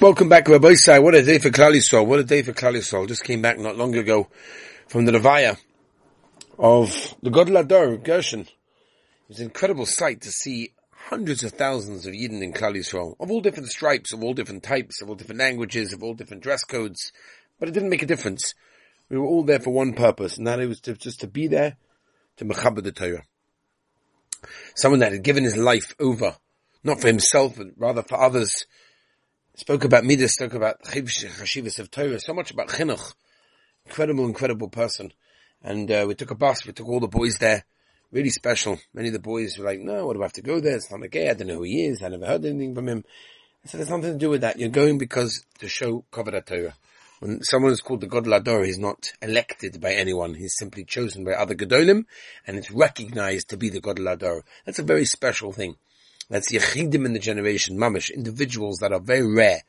Welcome back, Rabbi Isai. What a day for Klal. What a day for Klal Yisrael. Just came back not long ago from the Levaya of the Gadol Hador, Gershon. It was an incredible sight to see hundreds of thousands of Yidden in Klal of all different stripes, of all different types, of all different languages, of all different dress codes. But it didn't make a difference. We were all there for one purpose, and that was to, just to be there to Mechaber the Torah. Someone that had given his life over, not for himself, but rather for others, spoke about Midas, spoke about Chashivas of Torah, so much about Chinuch. Incredible, incredible person. And uh, we took a bus, we took all the boys there. Really special. Many of the boys were like, no, what do I have to go there? It's not a gay, I don't know who he is, I never heard anything from him. I said, there's nothing to do with that. You're going because to show Kavod Torah. When someone is called the Gadol Hador, he's not elected by anyone. He's simply chosen by other Gedolim, and it's recognized to be the Gadol Hador. That's a very special thing. That's Yechidim in the generation, Mamish, individuals that are very rare,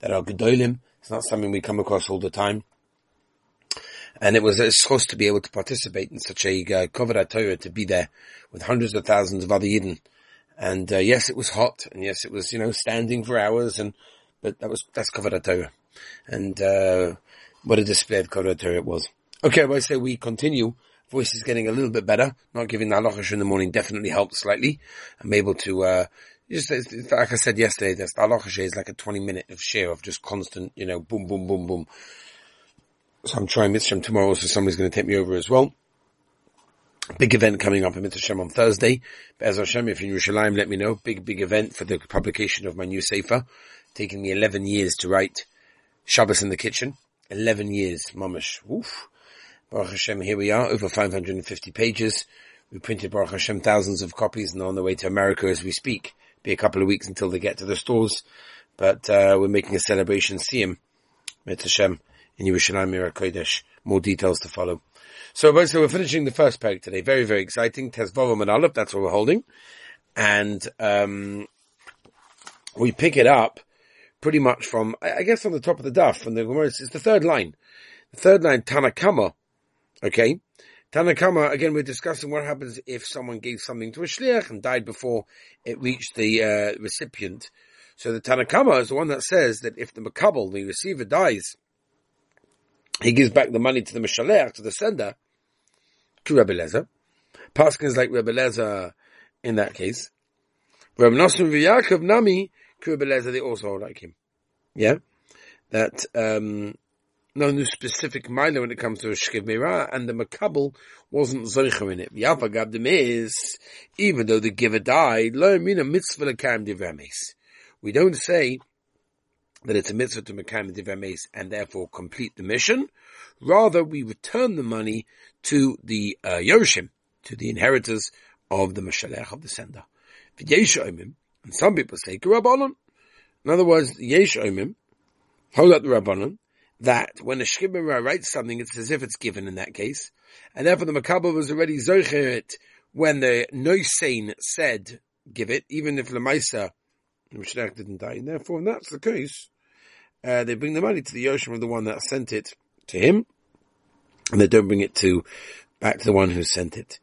that are Gedolim. It's not something we come across all the time. And it was supposed to be able to participate in such a uh, Kovod Torah, to be there with hundreds of thousands of other Yidden. And uh, yes, it was hot, and yes, it was, you know, standing for hours, and but that was, that's Kovod Torah. And uh, what a display of Kovod Torah it was. Okay, well, I say we continue voice is getting a little bit better. Not giving the halacha in the morning definitely helped slightly. I'm able to, uh, just, like I said yesterday, the halacha is like a 20 minute of share of just constant, you know, boom, boom, boom, boom. So I'm trying Mitzvah tomorrow, so somebody's going to take me over as well. Big event coming up in Mitzvah on Thursday. Be'ez Hashem, if you're in Yerushalayim, let me know. Big, big event for the publication of my new Sefer. Taking me 11 years to write Shabbos in the Kitchen. 11 years, mamish. Oof. Baruch Hashem, here we are, over 550 pages. We printed Baruch Hashem thousands of copies and on the way to America as we speak. Be a couple of weeks until they get to the stores, but uh, we're making a celebration. See him, Hashem, in Yerushalayim Kodesh. More details to follow. So, so we're finishing the first parak today. Very, very exciting. Tezvav and that's what we're holding. And, um, we pick it up pretty much from, I guess on the top of the daf, from the Gemara, it's the third line. The third line, Tanakama, Okay? Tanakama, again, we're discussing what happens if someone gave something to a shliach and died before it reached the uh, recipient. So the Tanakama is the one that says that if the makabel, the receiver, dies, he gives back the money to the mishalech, to the sender, to Rebbe Lezer. Paskin is like Rebbe Lezer in that case. Rebbe Nosson v'Yakov Nami, Rebbe Lezer, they also like him. Yeah? That, um, no new specific minor when it comes to a shkiv mirah, and the makabel wasn't zoicher in it. Yalpa gabdim is, even though the giver died, lo mina mitzvah lekam divrames. We don't say that it's a mitzvah to mekam divrames and therefore complete the mission. Rather, we return the money to the uh, Yoshim, to the inheritors of the Mashalech of the sender. And some people say, In other words, Yesh Omim, hold up the Rabbanon, that when a Shkibara writes something, it's as if it's given in that case. And therefore the Makabal was already Zocher it when the Noisain said, give it, even if Lamaisa, the Mishnah didn't die. And therefore, when that's the case, uh, they bring the money to the Yoshim of the one that sent it to him, and they don't bring it to, back to the one who sent it.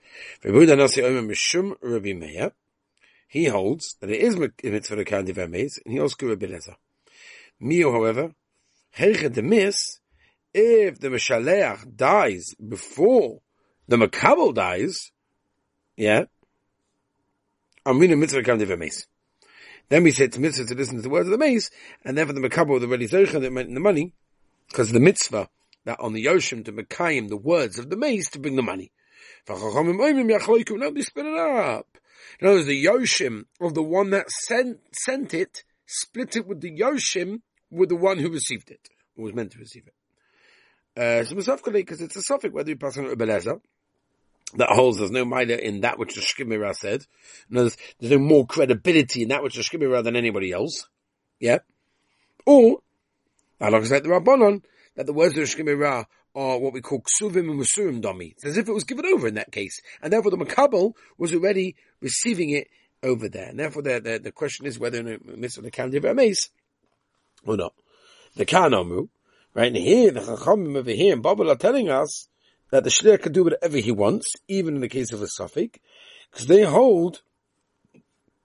He holds that it is mitzvah count and he also Rabbi Lezer. Mio, however, Heiche miss, if the Meshaleach dies before the Makabel dies, yeah, Amina mitzvah kam mace. Then we said to mitzvah to listen to the words of the mace, and then for the Makabel, the ready Zercha that meant the money, because the mitzvah that on the Yoshim to Mekayim the words of the mace to bring the money. No, they split it up. In other words, the Yoshim of the one that sent, sent it, split it with the Yoshim with the one who received it, who was meant to receive it. Uh, because it's a suffix whether you pass on Ubelezer, that holds there's no midah in that which the Shkimira said. There's, there's no more credibility in that which the Shkimira than anybody else. Yeah? Or, like said the Rabbanon, that the words of the Shkimira are what we call ksuvim and musurim domi. It's as if it was given over in that case. And therefore the Makabal was already receiving it over there. And therefore the, the, the question is whether in a mitzvah the Kandiv Ames or not. The Kanamu, right? And here, the Chachamim over here in Babel are telling us that the Shliach can do whatever he wants, even in the case of a suffix, because they hold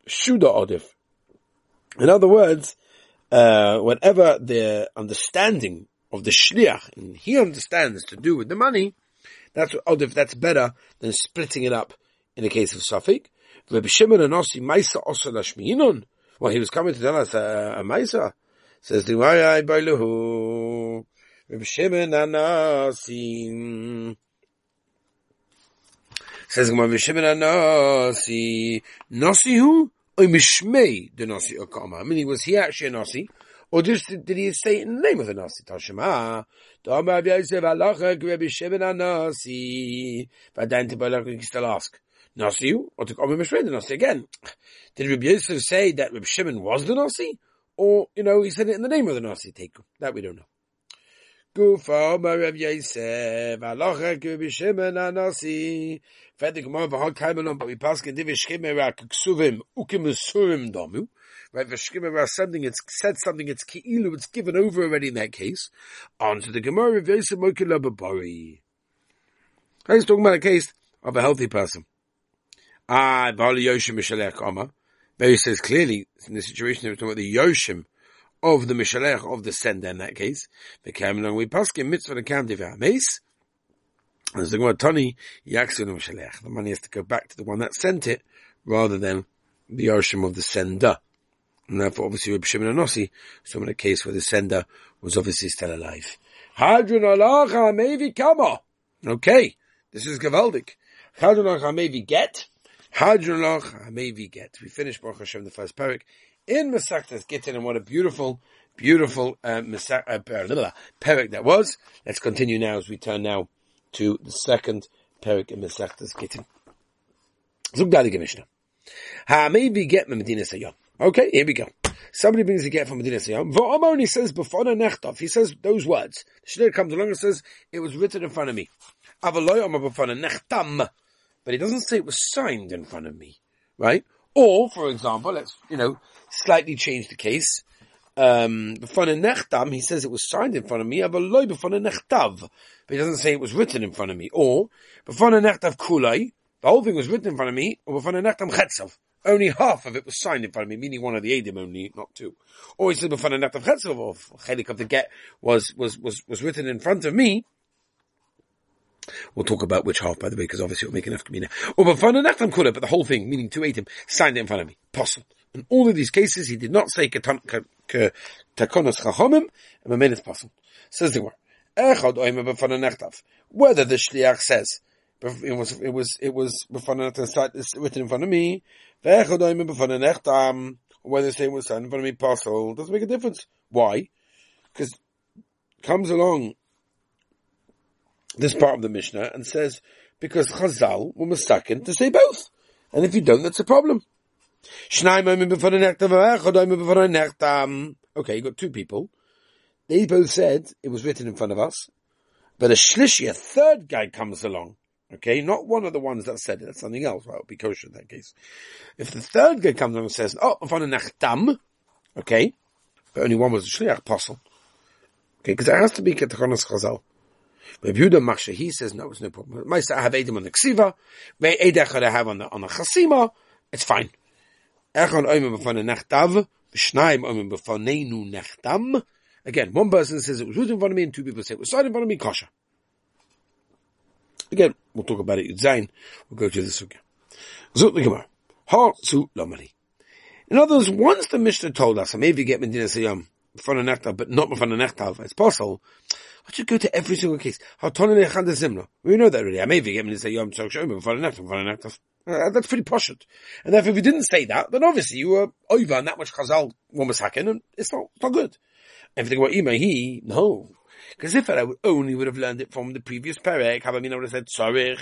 Shuda Odif. In other words, uh, whatever the understanding of the shliach, and he understands to do with the money, that's what if that's better than splitting it up in the case of Safik. Rabbi Shimon Anosi Maisa Osa. Well, he was coming to tell us uh, a Maisa. Says the Wayai Bailuhu. Rabbi Shimon Anosi. Says Rabbi Shimon Anosi. Nosi who? Oy mishmei the Nasi Okama. Meaning, was he actually a Nasi? Or just did he say in the name of the Nasi? Tashema. Dama Yosef Alacha Rabbi Shimon Nasi. Vadanti Balach, you still ask. Nasi or to Omer Mishmei the Nasi again. Did Rabbi Yosef say that Rabbi Shimon was the Nasi? Or, you know, he said it in the name of the Nasi Take That we don't know. Gufa Omer Rabbi Yosef Rabbi Shimon Nasi. Fertig Gemara v'hag kaimelon, but we pass in ukimusurim domu. Right, something, it's said something, it's ki'ilu, it's given over already in that case. On to the Gemara okila b'bari. He's talking about a case of a healthy person. Ah, b'ali mishalech oma. There he says clearly, in the situation, we're talking about the yoshim of the mishalech, of the sender in that case. The kamelon, we pass in mitzvah the county v'ames. As the Tani, The money has to go back to the one that sent it, rather than the Yoshim of the sender. And therefore, obviously, with Shimon Anossi, so in a case where the sender was obviously still alive. Hadron alacha maybe kama. Okay, this is Gavaldik. Hadron alacha maybe get. Hadron alacha maybe get. We finished Baruch Hashem the first parak in Masachtas Gittin, and what a beautiful, beautiful uh, Masach, uh, parak that was. Let's continue now as we turn now to the second Perik in Mesechtes Gittin. Zug Dalige Mishnah. Ha maybe get Medina Sayyam. Okay, here we go. Somebody brings a get from Medina Sayyam. V'omar he says before the nechtov. He says those words. Shlir comes along and says it was written in front of me. Avaloy omar before nechtam. But he doesn't say it was signed in front of me. Right? Or, for example, let's, you know, slightly change the case um, nechtam, he says it was signed in front of me, avaloi nechtav. But he doesn't say it was written in front of me. Or, nechtav kulai, the whole thing was written in front of me, or nechtam chetzav. Only half of it was signed in front of me, meaning one of the Edim only, not two. Or he said nechtav chetzav, or chelik of the get was, was, was, was written in front of me, We'll talk about which half, by the way, because obviously it'll make enough kamina. Or nechtam kula, but the whole thing, meaning two Edim, signed it in front of me. Possible. In all of these cases, he did not say takonos chachomim, and made it possible. Says the word. Whether the shliach says, it was, it was, it was, it's written in front of me, whether they say it was signed in front of me, possible, doesn't make a difference. Why? Because comes along this part of the Mishnah and says, because Chazal were mistaken to say both. And if you don't, that's a problem. Okay, you got two people. They both said it was written in front of us, but a shlishi, a third guy comes along. Okay, not one of the ones that said it. That's something else. Well, it would be kosher in that case. If the third guy comes along and says, "Oh, nechtam," okay, but only one was a shliach apostle. Okay, because it has to be ketachonas chazal. But Yehuda Maksha, he says, no, it's no problem. I have Edim on the ksiva, Eidech I have on the, on the chasima, it's fine. Echon oimim b'fane nechtav, v'shnayim oimim b'faneinu nechtam. Again, one person says it was written in front of me, and two people say it was signed in front of me, kosher. Again, we'll talk about it, Zain. We'll go to the sugya. Zut l'gemar. Ha su lomali. In other words, once the Mishnah told us, maybe get Medina Sayyam, the nechtav, but not b'fane nechtav, it's possible, I should go to every single case. We know that already. I may be getting to say Yom. Uh, that's pretty posh. And therefore, if you didn't say that, then obviously you were over and that much chazal was hacking, and it's not, it's not good. Everything about Ima, he, no. Because if I would only would have learned it from the previous perek, I mean, I would have said tzarich.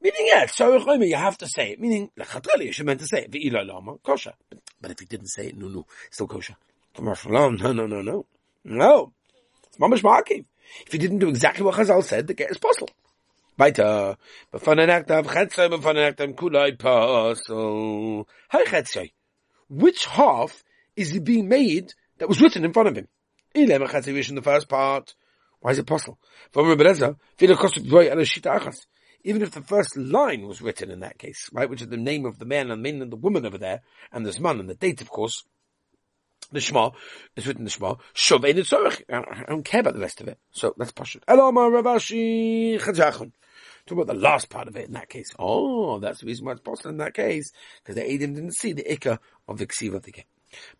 Meaning, yeah, tzarich omer, you have to say it. Meaning, lechatali, you should meant to say it. Ve'ila lama, kosher. But, if you didn't say it, no, no, still kosher. No, no, no, no. No. It's mamash ma'akiv. If you didn't do exactly what Chazal said, the get is possible. Which half is he being made that was written in front of him? In the first part. Why is it possible? Even if the first line was written in that case, right, which is the name of the man and the man and the woman over there, and there's man and the date, of course, Nishma, it's written Nishma, Shuv Ein Tzorech. I don't care about the rest of it. So that's Pashut. Eloma Ravashi Chazachon. Talk about the last part of it in that case. Oh, that's the reason why it's possible in that case, because the Adam didn't see the Ikka of the Ksiva of the game.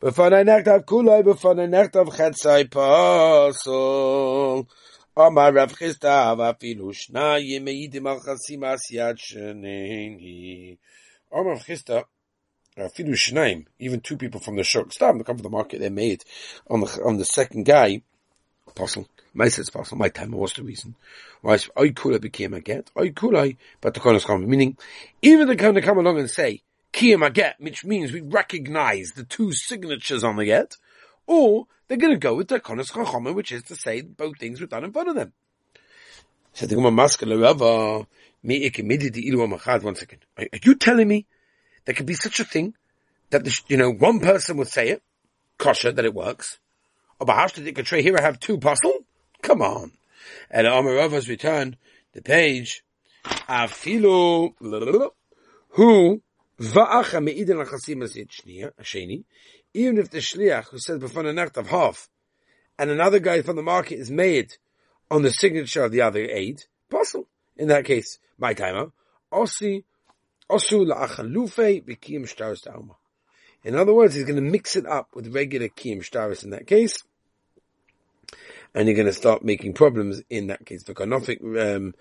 בפני נכתב כולוי, בפני נכתב חצי פסול. אמר רב חיסדא, ואפילו שניים מעידים על חסים עשיית שניני. אמר רב חיסדא, even two people from the Shuk, Stam, that come from the market, they made on the, on the second guy, Apostle, my says Apostle, my time was the reason? Why have became a get, I could I, but the Konos come, meaning, even they're going to come along and say, Kiyam a get, which means we recognize the two signatures on the get, or they're going to go with the Konos Chachoma, which is to say both things were done in front of them. So the Gemara Maskele Rava, me ikimiditi ilu amachad, one second. Are you telling me there could be such a thing that the, you know one person would say it, kosher that it works, or perhaps did it here I have two puzzle? Come on. And Amar Rava's return the page. Afilu who Va'acha me'idin l'chasim as Sheni, even if the shliach who says before the nacht of half, and another guy from the market is made on the signature of the other aid, possible. In that case, my timer, osi, In other words, he's going to mix it up with regular kiyim shtaris in that case, and you're going to start making problems in that case. Um,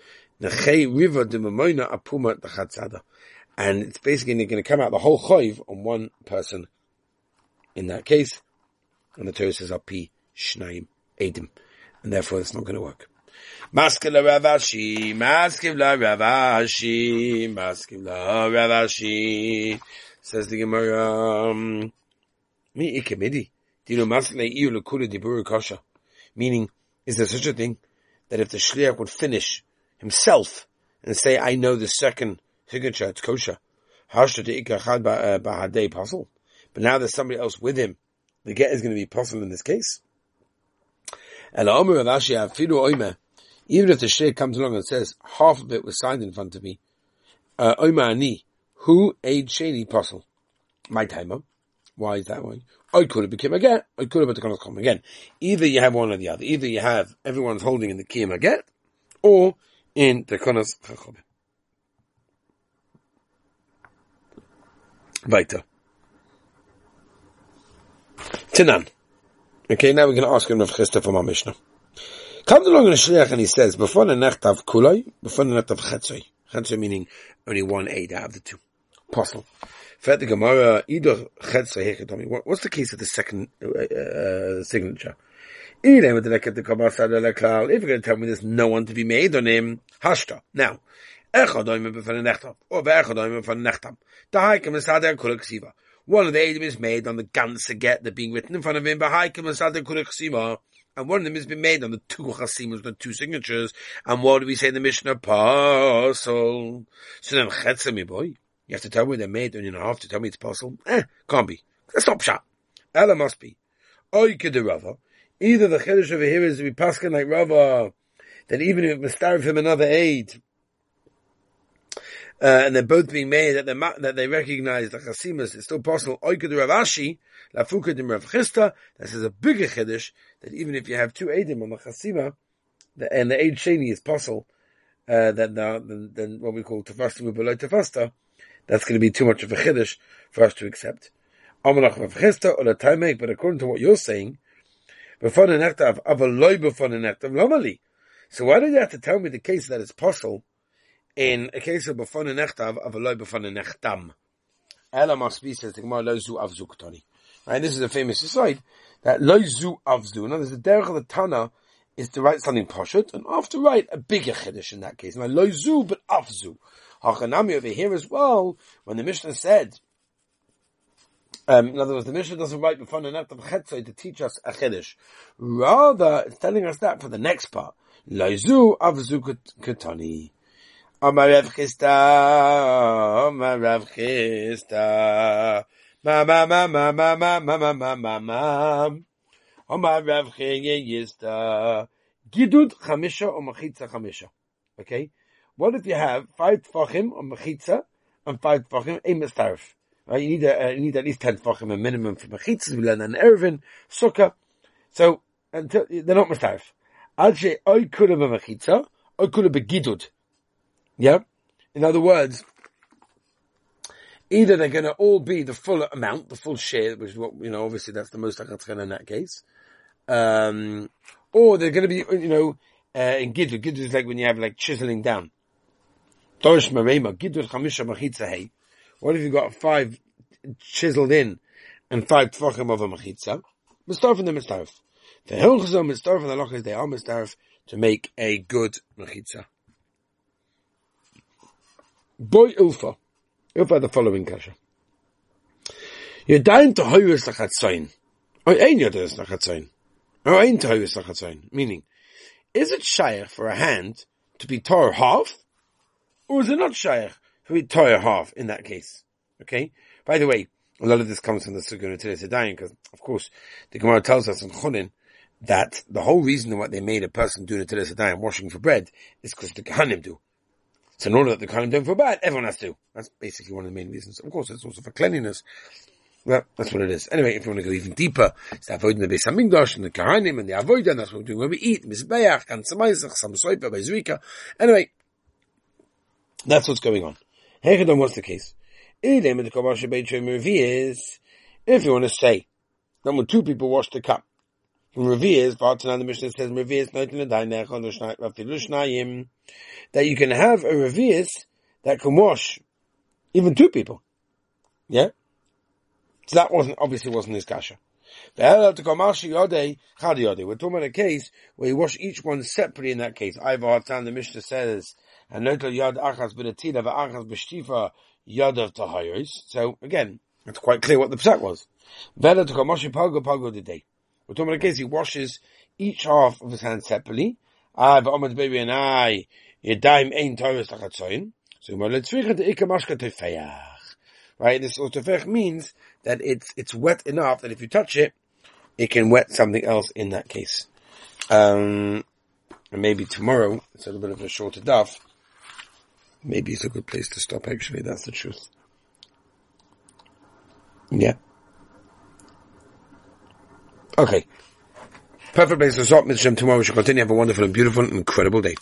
and it's basically going to come out the whole choiv on one person. In that case, and the Torah says api shnaim edim, and therefore it's not going to work. Maskim la Rav Ashi, maskim la Rav Ashi, maskim la Rav Ashi, says the Gemara, um, mi ikemidi, dino masle iu lekula diburu kosha. Meaning, is there such a thing that if the shliach would finish himself and say, I know the second signature, it's kosher. How should it bahade puzzle. But now there's somebody else with him. The get is going to be puzzle in this case. And even if the sheikh comes along and says half of it was signed in front of me, uh, ani, who aid sheni puzzle? My timer. Why is that way? I could have become again. I could have become come again. Either you have one or the other. Either you have everyone's holding in the kiyam again, or in the konas chachobim. Weiter. Tinan. Okay, now we're going to ask him of Chisda from our Mishnah. Comes along in a shliach and he says, before the necht of kuloi, before the necht of chetzoi. Chetzoi meaning only one aid out of the two. Apostle. Fed the Gemara, either chetzoi hechetomi. What's the case of the second uh, uh, signature? If you're going to tell me there's no one to be made on him, hashta. Now, Echad oimim b'fan nechtam, or be'echad oimim b'fan nechtam. Dahaikim esader kula ksiva. One of the Edom is made on the ganze get that being written in front of him, Bahaikim esader kula ksiva. And one of them has been made on the two chasimas, the two signatures. And what do we say in the Mishnah? Pasul. So then, chetzah boy. You have to tell me they're made, and you don't have to tell me it's pasul. Eh, can't be. That's not shot. Ella must be. Oy Rava. Either the chiddush over here is be paskin like Rava, that even if it's him another aid, uh, and they're both being made that, that they recognize the chasimas, it's still possible. Oikad Rav Ashi, Lafukadim Rav Chisda, this is a bigger chiddush, that even if you have two Edim on the chasima, the, and the Eid Sheni is possible, uh, then, then, then what we call tefasta below tefasta, that's going to be too much of a chiddush for us to accept. Amalach Rav Chisda or the Taimek, but according to what you're saying, before the the. So why did you have to tell me the case that it's possible in a case of b'fon nechtav of a loy b'fon nechtam. Ela must be says the Gemara lo zu avzu ktani. Right, this is a famous aside that lo zu avzu. Now, there's a derech of the Tana is to write something poshut, and after write a bigger chiddush in that case. Now lo zu, but avzu. Hachanami over here as well, when the Mishnah said, um, in other words, the Mishnah doesn't write before of Chetzai to teach us a chiddush. Rather, it's telling us that for the next part. Loizu avzu katani. Amar Rav Chisda, Amar Rav Chisda, ma ma ma ma ma ma ma ma ma ma ma. Amar Rav Chisda, Gidud Chamisha or Machitza Chamisha. Okay? What if you have five Tfachim or Machitza and five Tfachim, a Mistarif? Right? You need a, uh, you need at least ten tefachim a minimum for mechitzas. We learn an Eruvin sukkah. So until they're not mistarif. Say I could have a mechitza. I have begidud. Yeah. In other words, either they're going to all be the full amount, the full share, which is what you know. Obviously, that's the most achatchana in that case. Um, or they're going to be, you know, uh, in gidud. Gidud is like when you have like chiseling down. Dorish chamisha mechitza hey. What if you've got five chiseled in and five tefachim of a mechitza? Mistarf and the mistarf. The hilchos mistarf and the lochas they are mistarf to make a good mechitza. Boy Ulfa. Ulfa the following kasha. You're dying to hoyus lachatzain. Or ein yodas lachatzain. Or ein to hoyus lachatzain. Meaning, is it shaykh for a hand to be tore half? Or is it not shaykh to be tore half in that case? Okay? By the way, a lot of this comes from the Suguna today Sedayin, because of course the Gemara tells us in Chullin that the whole reason why they made a person doing a Teres Sedayin washing for bread is because the Kahanim do. So in order that the Kahanim don't for bad, everyone has to. That's basically one of the main reasons. Of course, it's also for cleanliness. Well, that's what it is. Anyway, if you want to go even deeper, it's avoiding the Beis Hamikdash and the Kahanim and the avoiding, that's what we're doing when we eat, Mizbeach, and Samaisach, some Soipa, Bezrika. Anyway, that's what's going on. Hechadon, what's the case? If you want to say when two people wash the cup, from Revi'ez, Bartan the Mishnah says Revi'ez that you can have a Revi'ez that can wash even two people. Yeah? So that wasn't, obviously wasn't his kasha. We're talking about a case where you wash each one separately in that case. Ivar the Mishnah says, and notal yad achas b'natila v'achas b'shtifa yad of tahayos. So again, it's quite clear what the psak was. Vela to Moshe Pago Pago today. He washes each half of his hand separately. Ah, v'omad baby and I, yedayim ein taros lachatzoyin. So let's the ikamashka tefeyach. Right, this otofech means that it's, it's wet enough that if you touch it, it can wet something else in that case. Um, and maybe tomorrow, it's a little bit of a shorter duff, maybe it's a good place to stop actually, that's the truth. Yeah. Okay. Perfect place to stop, Mr. Tomorrow we shall continue. Have a wonderful and beautiful and incredible day.